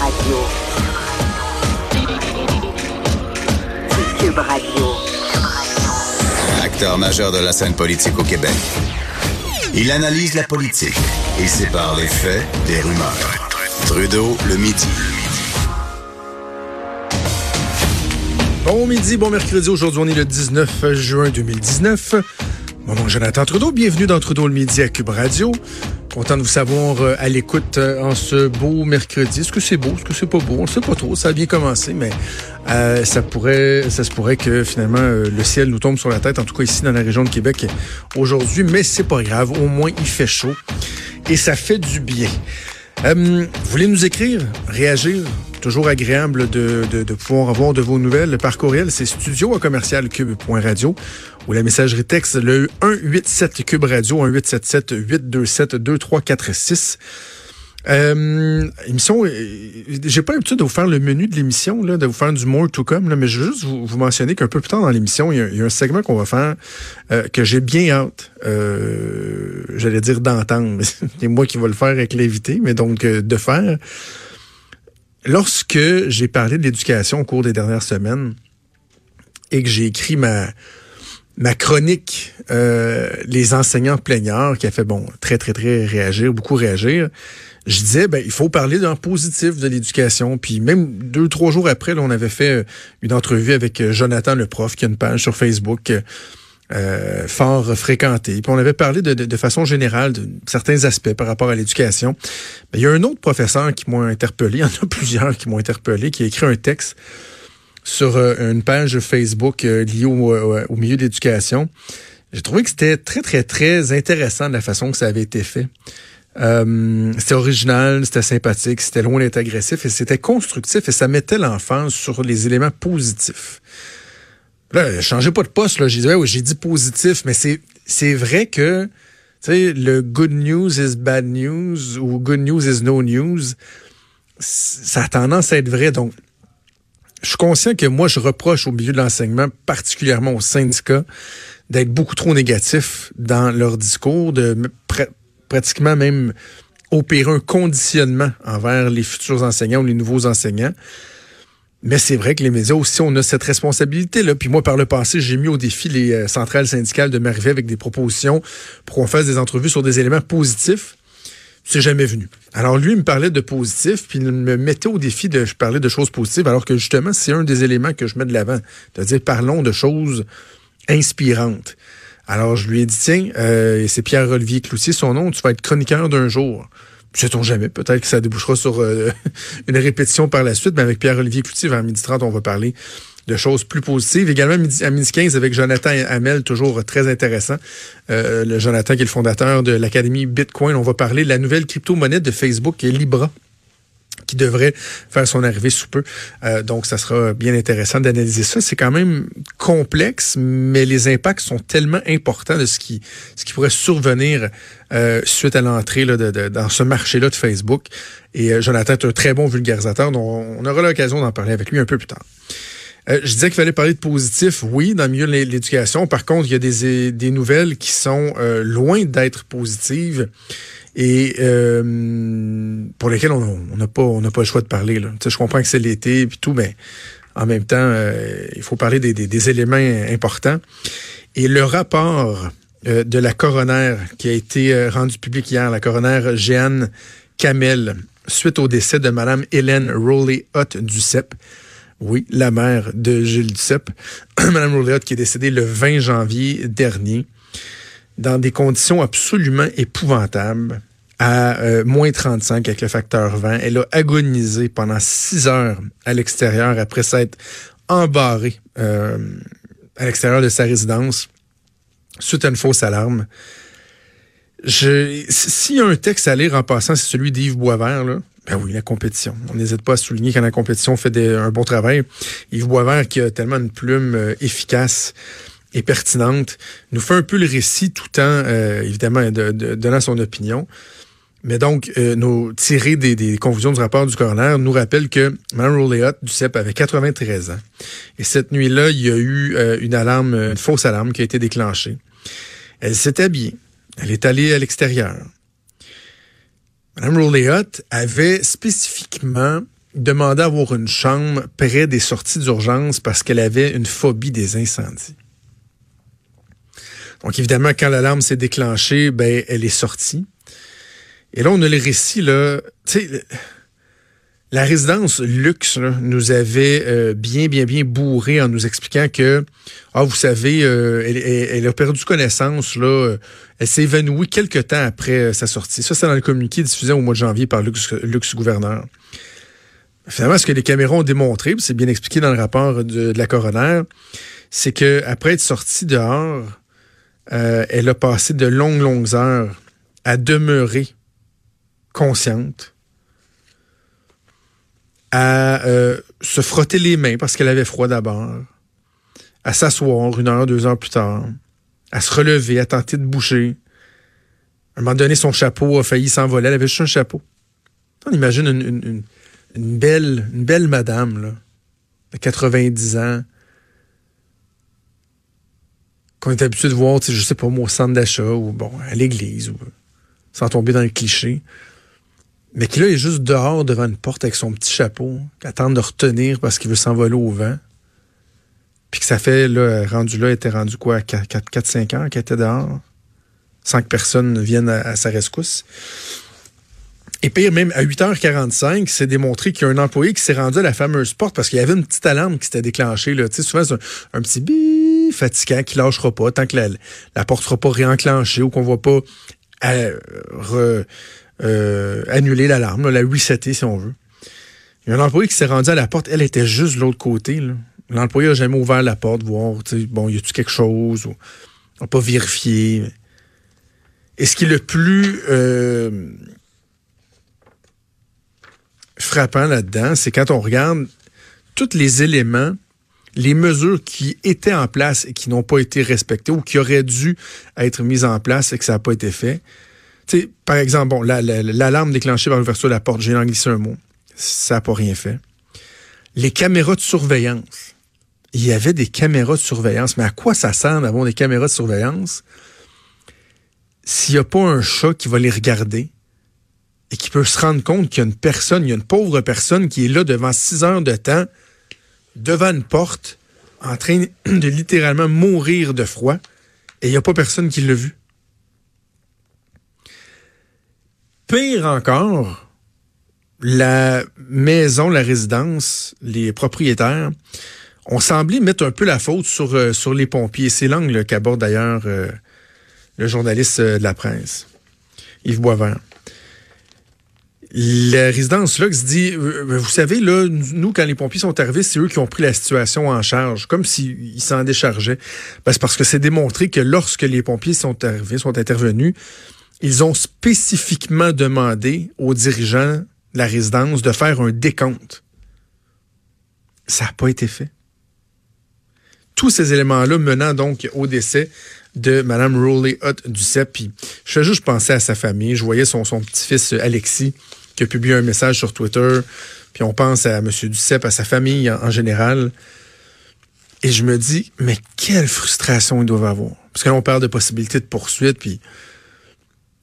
Radio. Cube Radio. Acteur majeur de la scène politique au Québec. Il analyse la politique et sépare les faits des rumeurs. Trudeau le midi. Bon midi, bon mercredi. Aujourd'hui, on est le 19 juin 2019. Mon nom est Jonathan Trudeau. Bienvenue dans Trudeau le midi à Cube Radio. Content de vous savoir euh, à l'écoute euh, en ce beau mercredi. Est-ce que c'est beau? Est-ce que c'est pas beau? On ne sait pas trop. Ça a bien commencé, mais euh, ça pourrait, ça se pourrait que finalement le ciel nous tombe sur la tête, en tout cas ici dans la région de Québec aujourd'hui. Mais c'est pas grave. Au moins, il fait chaud et ça fait du bien. Vous voulez nous écrire, réagir? Toujours agréable de, de, de, pouvoir avoir de vos nouvelles par courriel. C'est studio à commercial cube.radio ou la messagerie texte le 187 Cube Radio, 1877 827 2346. Euh, émission, j'ai pas l'habitude de vous faire le menu de l'émission, là, de vous faire du more to come, là, mais je veux juste vous, mentionner qu'un peu plus tard dans l'émission, il, y a un segment qu'on va faire euh, que j'ai bien hâte, euh, j'allais dire d'entendre, c'est moi qui vais le faire avec l'invité, mais donc euh, de faire. Lorsque j'ai parlé de l'éducation au cours des dernières semaines et que j'ai écrit ma chronique euh, Les enseignants plaignards, qui a fait bon très, très, très réagir, beaucoup réagir, je disais ben il faut parler d'un positif de l'éducation. Puis même deux, trois jours après, là, on avait fait euh, une entrevue avec euh, Jonathan le prof, qui a une page sur Facebook. Euh, fort fréquentée. Puis on avait parlé de, façon générale de certains aspects par rapport à l'éducation. il y a un autre professeur qui m'a interpellé, il y en a plusieurs qui m'ont interpellé, qui a écrit un texte sur une page Facebook liée au, au milieu d'éducation. J'ai trouvé que c'était très, très, très intéressant de la façon que ça avait été fait. Euh, c'était original, c'était sympathique, c'était loin d'être agressif et c'était constructif et ça mettait l'enfance sur les éléments positifs. Là, changez pas de poste, là. J'ai dit, j'ai dit positif, mais c'est, c'est vrai que, tu sais, le good news is bad news ou good news is no news, ça a tendance à être vrai. Donc, je suis conscient que moi, je reproche au milieu de l'enseignement, particulièrement aux syndicats, d'être beaucoup trop négatifs dans leur discours, de pratiquement même opérer un conditionnement envers les futurs enseignants ou les nouveaux enseignants. Mais c'est vrai que les médias aussi, on a cette responsabilité-là. Puis moi, par le passé, j'ai mis au défi les euh, centrales syndicales de m'arriver avec des propositions pour qu'on fasse des entrevues sur des éléments positifs c'est jamais venu. Alors lui, il me parlait de positif, puis il me mettait au défi de parler de choses positives, alors que justement, c'est un des éléments que je mets de l'avant. C'est-à-dire, parlons de choses inspirantes. Alors je lui ai dit, tiens, euh, c'est Pierre-Olivier Cloutier, son nom, tu vas être chroniqueur d'un jour. Sait-on jamais, peut-être que ça débouchera sur euh, une répétition par la suite, mais avec Pierre-Olivier Cloutier, vers midi 30, on va parler de choses plus positives. Également, à midi 15, avec Jonathan Hamel, toujours très intéressant. Euh, le Jonathan qui est le fondateur de l'Académie Bitcoin. On va parler de la nouvelle crypto-monnaie de Facebook, qui est Libra qui devrait faire son arrivée sous peu. Euh, donc, ça sera bien intéressant d'analyser ça. C'est quand même complexe, mais les impacts sont tellement importants de ce qui, ce qui pourrait survenir euh, suite à l'entrée de, de, dans ce marché-là de Facebook. Et Jonathan est un très bon vulgarisateur, donc on aura l'occasion d'en parler avec lui un peu plus tard. Euh, je disais qu'il fallait parler de positif, oui, dans le milieu de l'éducation. Par contre, il y a des, des nouvelles qui sont euh, loin d'être positives et euh, pour lesquelles on n'a pas, on pas le choix de parler. Là. je comprends que c'est l'été et tout, mais en même temps, il faut parler des, des, des, éléments importants. Et le rapport de la coroner qui a été rendu public hier, la coroner Jeanne Kamel, suite au décès de Mme Hélène Rowley-Hutt du CEP, oui, la mère de Gilles Duceppe, Mme Rouléotte, qui est décédée le 20 janvier dernier, dans des conditions absolument épouvantables, à euh, moins 35 avec le facteur 20. Elle a agonisé pendant six heures à l'extérieur après s'être embarrée euh, à l'extérieur de sa résidence suite à une fausse alarme. S'il y a un texte à lire en passant, c'est celui d'Yves Boisvert, là. Ben oui, la compétition. On n'hésite pas à souligner quand la compétition fait un bon travail. Yves Boisvert, qui a tellement une plume euh, efficace et pertinente, nous fait un peu le récit tout en, euh, évidemment, de, donnant son opinion. Mais donc, euh, nos des, des, conclusions du rapport du coroner nous rappelle que Mme Rolléot du CEP avait 93 ans. Et cette nuit-là, il y a eu une alarme, une fausse alarme qui a été déclenchée. Elle s'est habillée. Elle est allée à l'extérieur. Mme Rouléot avait spécifiquement demandait à avoir une chambre près des sorties d'urgence parce qu'elle avait une phobie des incendies. Donc évidemment, quand l'alarme s'est déclenchée, ben elle est sortie. Et là, on a le récit, là, tu sais, la résidence luxe nous avait euh, bien, bien, bien bourré en nous expliquant que, ah, vous savez, euh, elle, a perdu connaissance, là, euh, elle s'est évanouie quelques temps après sa sortie. Ça, c'est dans le communiqué diffusé au mois de janvier par Luxe, luxe Gouverneur. Finalement, ce que les caméras ont démontré, c'est bien expliqué dans le rapport de, de la coroner, c'est que après être sortie dehors, elle a passé de longues, longues heures à demeurer consciente, à euh, se frotter les mains parce qu'elle avait froid d'abord, à s'asseoir une heure, deux heures plus tard, à se relever, à tenter de boucher. À un moment donné, son chapeau a failli s'envoler. Elle avait juste un chapeau. On imagine une, belle, une belle madame, là, de 90 ans, qu'on est habitué de voir, je sais pas, au centre d'achat ou bon, à l'église, sans tomber dans le cliché mais qui là est juste dehors devant une porte avec son petit chapeau, qui attend de retenir parce qu'il veut s'envoler au vent. Puis que ça fait, là, rendu là, était rendu quoi, 4-5 ans qu'elle était dehors, sans que personne vienne à, sa rescousse. Et pire, même à 8h45, c'est démontré qu'il y a un employé qui s'est rendu à la fameuse porte parce qu'il y avait une petite alarme qui s'était déclenchée. Souvent, c'est un, petit bi fatigant qui lâchera pas tant que la, la porte sera pas réenclenchée ou qu'on voit pas euh, euh, annuler l'alarme, la resetter si on veut. Il y a un employé qui s'est rendu à la porte, elle était juste de l'autre côté. L'employé n'a jamais ouvert la porte, voir, bon, y a-tu quelque chose, ou n'a pas vérifié. Et ce qui est le plus euh, frappant là-dedans, c'est quand on regarde tous les éléments, les mesures qui étaient en place et qui n'ont pas été respectées ou qui auraient dû être mises en place et que ça n'a pas été fait par exemple, bon, l'alarme déclenchée par l'ouverture de la porte, j'ai glissé un mot. Ça n'a pas rien fait. Les caméras de surveillance. Il y avait des caméras de surveillance, mais à quoi ça sert d'avoir des caméras de surveillance s'il n'y a pas un chat qui va les regarder et qui peut se rendre compte qu'il y a une personne, il y a une pauvre personne qui est là devant six heures de temps, devant une porte, en train de littéralement mourir de froid, et il n'y a pas personne qui l'a vu. Pire encore, la maison, la résidence, les propriétaires ont semblé mettre un peu la faute sur, euh, sur les pompiers. C'est l'angle qu'aborde d'ailleurs euh, le journaliste euh, de la presse, Yves Boisvert. La résidence Lux dit, vous savez, là, nous, quand les pompiers sont arrivés, c'est eux qui ont pris la situation en charge, comme s'ils s'en déchargeaient. Ben, c'est parce que c'est démontré que lorsque les pompiers sont arrivés, sont intervenus, ils ont spécifiquement demandé aux dirigeants de la résidence de faire un décompte. Ça n'a pas été fait. Tous ces éléments-là menant donc au décès de Mme Rowley Hutt du je fais juste penser à sa famille. Je voyais son, son petit-fils Alexis qui a publié un message sur Twitter. Puis on pense à M. Duceppe, à sa famille en, général. Et je me dis, mais quelle frustration ils doivent avoir. Parce qu'on parle de possibilités de poursuite, puis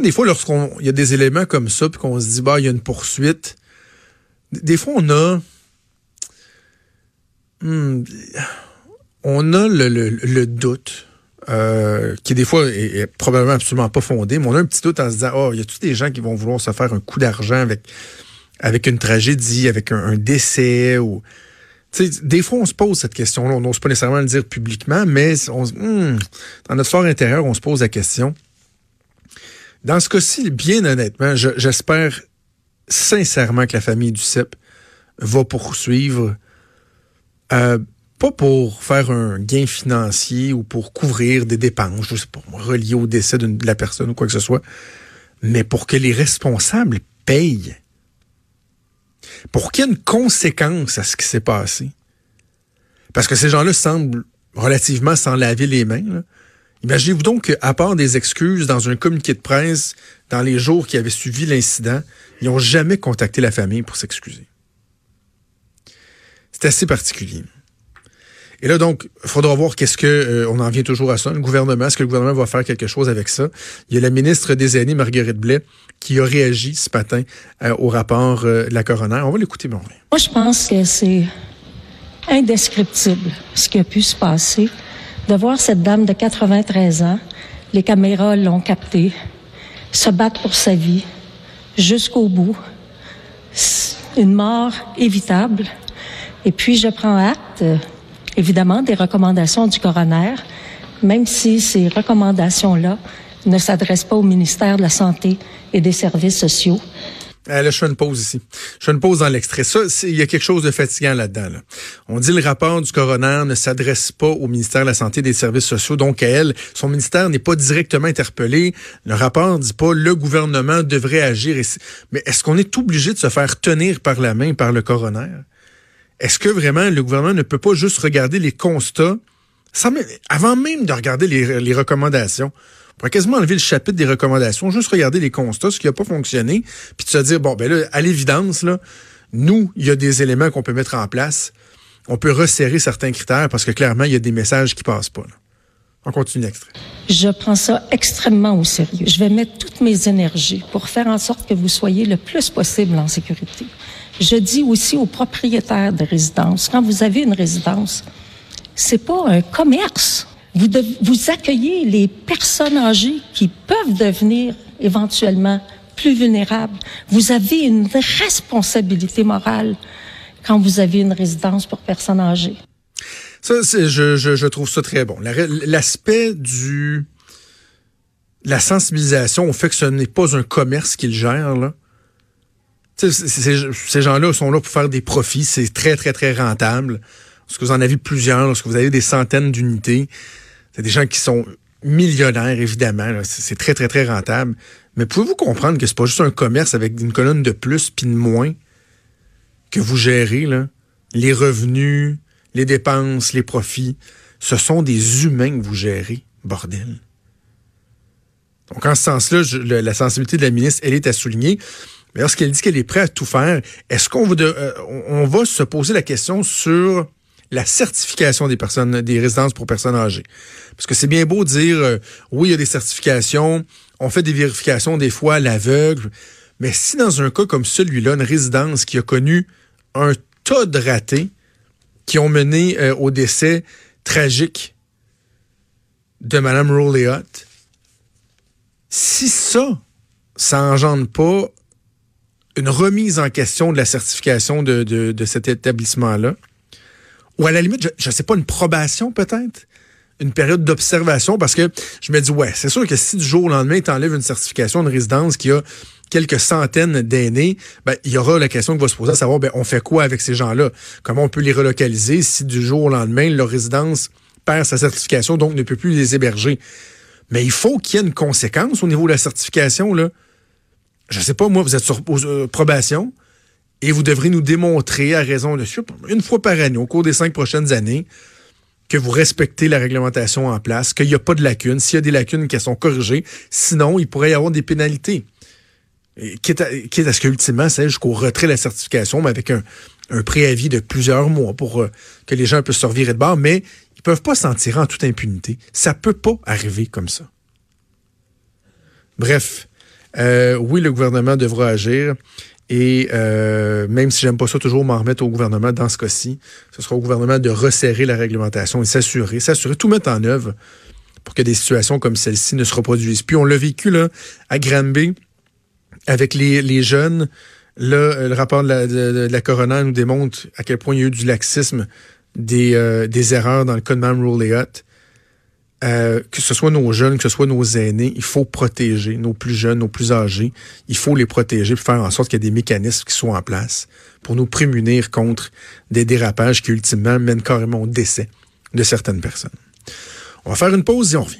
des fois, lorsqu'on il y a des éléments comme ça, puis qu'on se dit, bah, il y a une poursuite, des fois, on a. Hmm, on a le, doute, euh, qui des fois est, probablement absolument pas fondé, mais on a un petit doute en se disant, oh, il y a tous des gens qui vont vouloir se faire un coup d'argent avec, avec une tragédie, avec un, décès ou. des fois, on se pose cette question-là. On n'ose pas nécessairement le dire publiquement, mais on, hmm, dans notre fort intérieur, on se pose la question. Dans ce cas-ci, bien honnêtement, j'espère sincèrement que la famille du CEP va poursuivre, euh, pas pour faire un gain financier ou pour couvrir des dépenses, je sais pas, reliées au décès de la personne ou quoi que ce soit, mais pour que les responsables payent. Pour qu'il y ait une conséquence à ce qui s'est passé. Parce que ces gens-là semblent relativement s'en laver les mains. Imaginez-vous donc qu'à part des excuses dans un communiqué de presse dans les jours qui avaient suivi l'incident, ils n'ont jamais contacté la famille pour s'excuser. C'est assez particulier. Et là, donc, faudra voir qu'est-ce que, euh, on en vient toujours à ça, le gouvernement, est-ce que le gouvernement va faire quelque chose avec ça? Il y a la ministre des Aînés, Marguerite Blais, qui a réagi ce matin euh, au rapport euh, de la coroner. On va l'écouter, bon. Moi, je pense que c'est indescriptible ce qui a pu se passer. De voir cette dame de 93 ans, les caméras l'ont capté, se battre pour sa vie jusqu'au bout. Une mort évitable. Et puis, je prends acte, évidemment, des recommandations du coroner, même si ces recommandations-là ne s'adressent pas au ministère de la Santé et des Services sociaux, euh, là, je fais une pause ici. Je fais une pause dans l'extrait. Ça, il y a quelque chose de fatigant là-dedans. Là. On dit le rapport du coroner ne s'adresse pas au ministère de la Santé et des Services sociaux, donc à elle. Son ministère n'est pas directement interpellé. Le rapport dit pas le gouvernement devrait agir. Mais est-ce qu'on est obligé de se faire tenir par la main par le coroner? Est-ce que vraiment le gouvernement ne peut pas juste regarder les constats? Avant même de regarder les, recommandations? On pourrait quasiment enlever le chapitre des recommandations, juste regarder les constats, ce qui n'a pas fonctionné, puis se dire, bon, ben là, à l'évidence, là, nous, il y a des éléments qu'on peut mettre en place. On peut resserrer certains critères parce que clairement, il y a des messages qui passent pas. Là. On continue l'extrait. Je prends ça extrêmement au sérieux. Je vais mettre toutes mes énergies pour faire en sorte que vous soyez le plus possible en sécurité. Je dis aussi aux propriétaires de résidences, quand vous avez une résidence, c'est pas un commerce. Vous, vous accueillez les personnes âgées qui peuvent devenir éventuellement plus vulnérables. Vous avez une responsabilité morale quand vous avez une résidence pour personnes âgées. Ça, je, je, je, trouve ça très bon. L'aspect du la sensibilisation au fait que ce n'est pas un commerce qu'ils gèrent, là. ces gens-là sont là pour faire des profits. C'est très, très, très rentable. Lorsque vous en avez plusieurs, lorsque vous avez des centaines d'unités, c'est des gens qui sont millionnaires, évidemment. C'est très, très, très rentable. Mais pouvez-vous comprendre que c'est pas juste un commerce avec une colonne de plus puis de moins que vous gérez, là? Les revenus, les dépenses, les profits. Ce sont des humains que vous gérez, bordel. Donc, en ce sens-là, la sensibilité de la ministre, elle est à souligner. Mais lorsqu'elle dit qu'elle est prête à tout faire, est-ce qu'on va, euh, se poser la question sur la certification des personnes, des résidences pour personnes âgées? Parce que c'est bien beau de dire, euh, oui, il y a des certifications, on fait des vérifications des fois à l'aveugle, mais si dans un cas comme celui-là, une résidence qui a connu un tas de ratés qui ont mené euh, au décès tragique de Mme Rowley si ça, ça engendre pas une remise en question de la certification de, de cet établissement-là, ou à la limite, je ne sais pas, une probation peut-être? Une période d'observation parce que je me dis, ouais, c'est sûr que si du jour au lendemain, tu enlèves une certification de résidence qui a quelques centaines d'aînés, ben, il y aura la question qui va se poser à savoir, ben, on fait quoi avec ces gens-là? Comment on peut les relocaliser si du jour au lendemain, leur résidence perd sa certification, donc ne peut plus les héberger? Mais il faut qu'il y ait une conséquence au niveau de la certification, là. Je sais pas, moi, vous êtes sur euh, probation et vous devrez nous démontrer à raison de une fois par année, au cours des cinq prochaines années, que vous respectez la réglementation en place, qu'il n'y a pas de lacunes, s'il y a des lacunes qui sont corrigées, sinon il pourrait y avoir des pénalités. Quitte, à, ce qu'ultimement, c'est jusqu'au retrait de la certification, mais avec un, préavis de plusieurs mois pour euh, que les gens puissent se revirer de bord, mais ils peuvent pas s'en tirer en toute impunité. Ça peut pas arriver comme ça. Bref, euh, oui, le gouvernement devra agir. Et euh, même si j'aime pas ça toujours m'en remettre au gouvernement dans ce cas-ci, ce sera au gouvernement de resserrer la réglementation et s'assurer, s'assurer, tout mettre en œuvre pour que des situations comme celle-ci ne se reproduisent Puis On l'a vécu là à Granby avec les, les jeunes. Là, le rapport de la, de, nous démontre à quel point il y a eu du laxisme, des, euh, des erreurs dans le code de Mme euh, que ce soit nos jeunes, que ce soit nos aînés, il faut protéger nos plus jeunes, nos plus âgés. Il faut les protéger pour faire en sorte qu'il y ait des mécanismes qui soient en place pour nous prémunir contre des dérapages qui ultimement mènent carrément au décès de certaines personnes. On va faire une pause et on revient.